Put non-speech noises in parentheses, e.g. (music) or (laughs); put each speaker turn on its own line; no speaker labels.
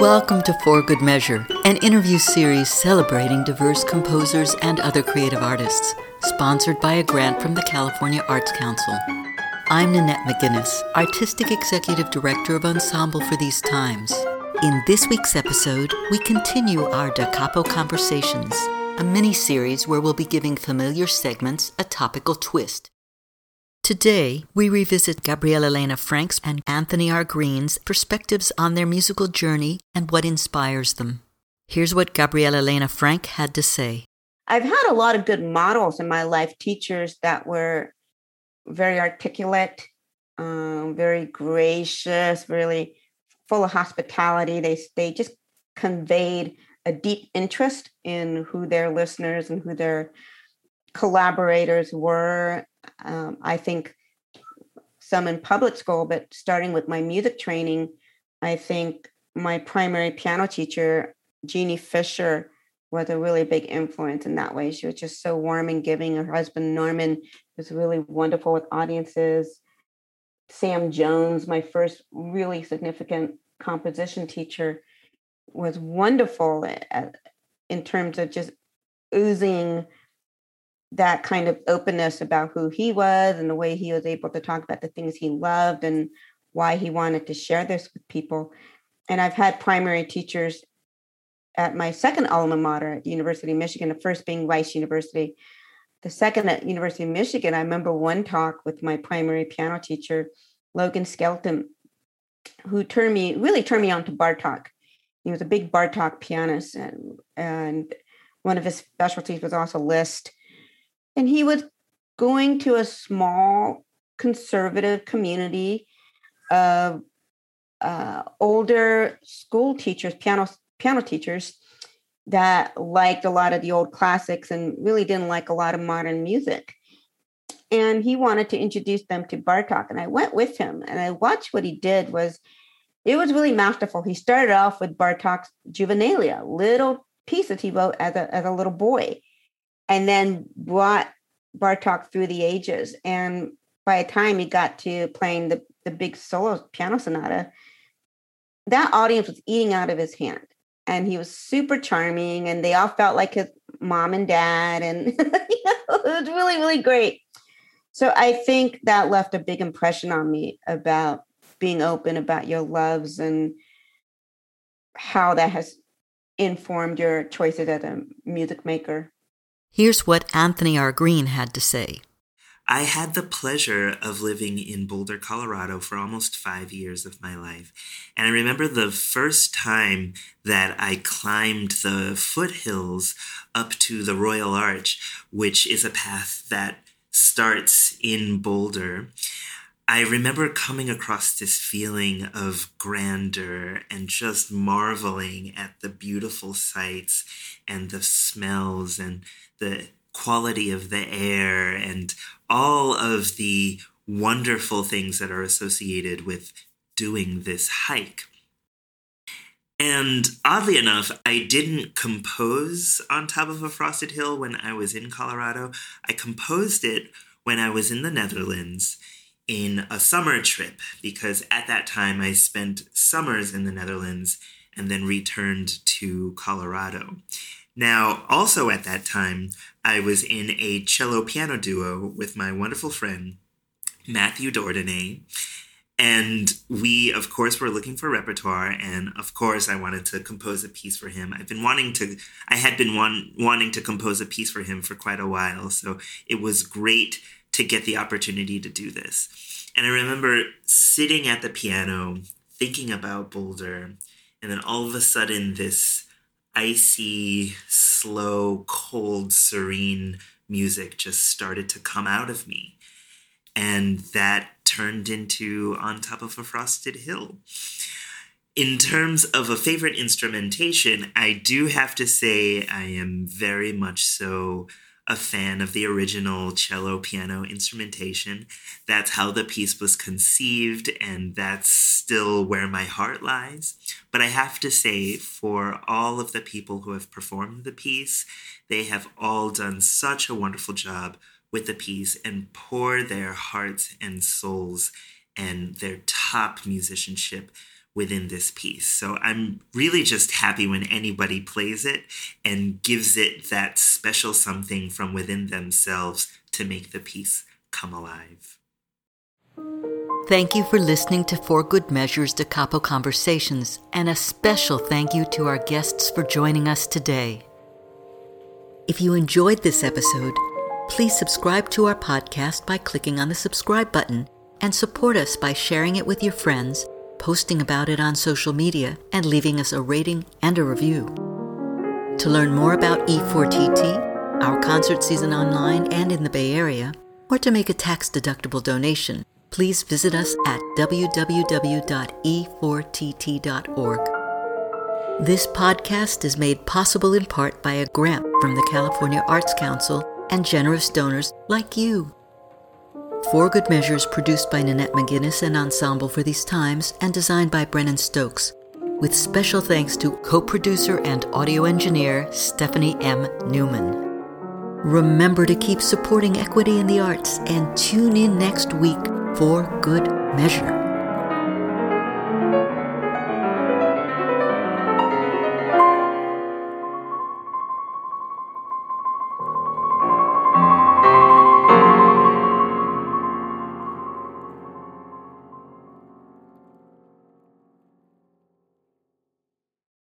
Welcome to For Good Measure, an interview series celebrating diverse composers and other creative artists, sponsored by a grant from the California Arts Council. I'm Nanette McGuinness, Artistic Executive Director of Ensemble for These Times. In this week's episode, we continue our Da Capo Conversations, a mini series where we'll be giving familiar segments a topical twist. Today, we revisit Gabriela Lena Frank's and Anthony R. Green's perspectives on their musical journey and what inspires them. Here's what Gabriela Lena Frank had to say.
I've had a lot of good models in my life, teachers that were very articulate, um, very gracious, really full of hospitality. They they just conveyed a deep interest in who their listeners and who their collaborators were. Um, I think some in public school, but starting with my music training, I think my primary piano teacher, Jeannie Fisher, was a really big influence in that way. She was just so warm and giving. Her husband, Norman, was really wonderful with audiences. Sam Jones, my first really significant composition teacher, was wonderful in terms of just oozing that kind of openness about who he was and the way he was able to talk about the things he loved and why he wanted to share this with people. And I've had primary teachers at my second alma mater at the University of Michigan, the first being Rice University. The second at University of Michigan, I remember one talk with my primary piano teacher, Logan Skelton, who turned me really turned me on to Bartok. He was a big Bartok pianist, and and one of his specialties was also Liszt. And he was going to a small conservative community of uh, older school teachers, piano piano teachers that liked a lot of the old classics and really didn't like a lot of modern music and he wanted to introduce them to Bartok. And I went with him and I watched what he did was it was really masterful. He started off with Bartok's Juvenilia, little piece that he wrote as a, as a little boy, and then brought Bartok through the ages. And by the time he got to playing the, the big solo piano sonata, that audience was eating out of his hand. And he was super charming, and they all felt like his mom and dad. And (laughs) you know, it was really, really great. So I think that left a big impression on me about being open about your loves and how that has informed your choices as a music maker.
Here's what Anthony R. Green had to say.
I had the pleasure of living in Boulder, Colorado for almost five years of my life. And I remember the first time that I climbed the foothills up to the Royal Arch, which is a path that starts in Boulder, I remember coming across this feeling of grandeur and just marveling at the beautiful sights and the smells and the quality of the air and all of the wonderful things that are associated with doing this hike. And oddly enough, I didn't compose on top of a frosted hill when I was in Colorado. I composed it when I was in the Netherlands in a summer trip because at that time I spent summers in the Netherlands and then returned to Colorado. Now, also at that time, I was in a cello piano duo with my wonderful friend Matthew Dordenay and we, of course, were looking for repertoire, and of course, I wanted to compose a piece for him. I've been wanting to, I had been wanting to compose a piece for him for quite a while, so it was great to get the opportunity to do this. And I remember sitting at the piano, thinking about Boulder, and then all of a sudden, this icy, slow, cold, serene music just started to come out of me. And that turned into On Top of a Frosted Hill. In terms of a favorite instrumentation, I do have to say I am very much so a fan of the original cello piano instrumentation. That's how the piece was conceived, and that's still where my heart lies. But I have to say, for all of the people who have performed the piece, they have all done such a wonderful job with the piece and pour their hearts and souls and their top musicianship within this piece. So I'm really just happy when anybody plays it and gives it that special something from within themselves to make the piece come alive.
Thank you for listening to For Good Measures Da Capo Conversations, and a special thank you to our guests for joining us today. If you enjoyed this episode, please subscribe to our podcast by clicking on the subscribe button and support us by sharing it with your friends, posting about it on social media, and leaving us a rating and a review. To learn more about E4TT, our concert season online and in the Bay Area, or to make a tax deductible donation, please visit us at www.e4tt.org. This podcast is made possible in part by a grant from the California Arts Council and generous donors like you. For Good Measures produced by Nanette McGuinness and Ensemble for These Times and designed by Brennan Stokes, with special thanks to co-producer and audio engineer Stephanie M. Neumann. Remember to keep supporting equity in the arts and tune in next week for good measure.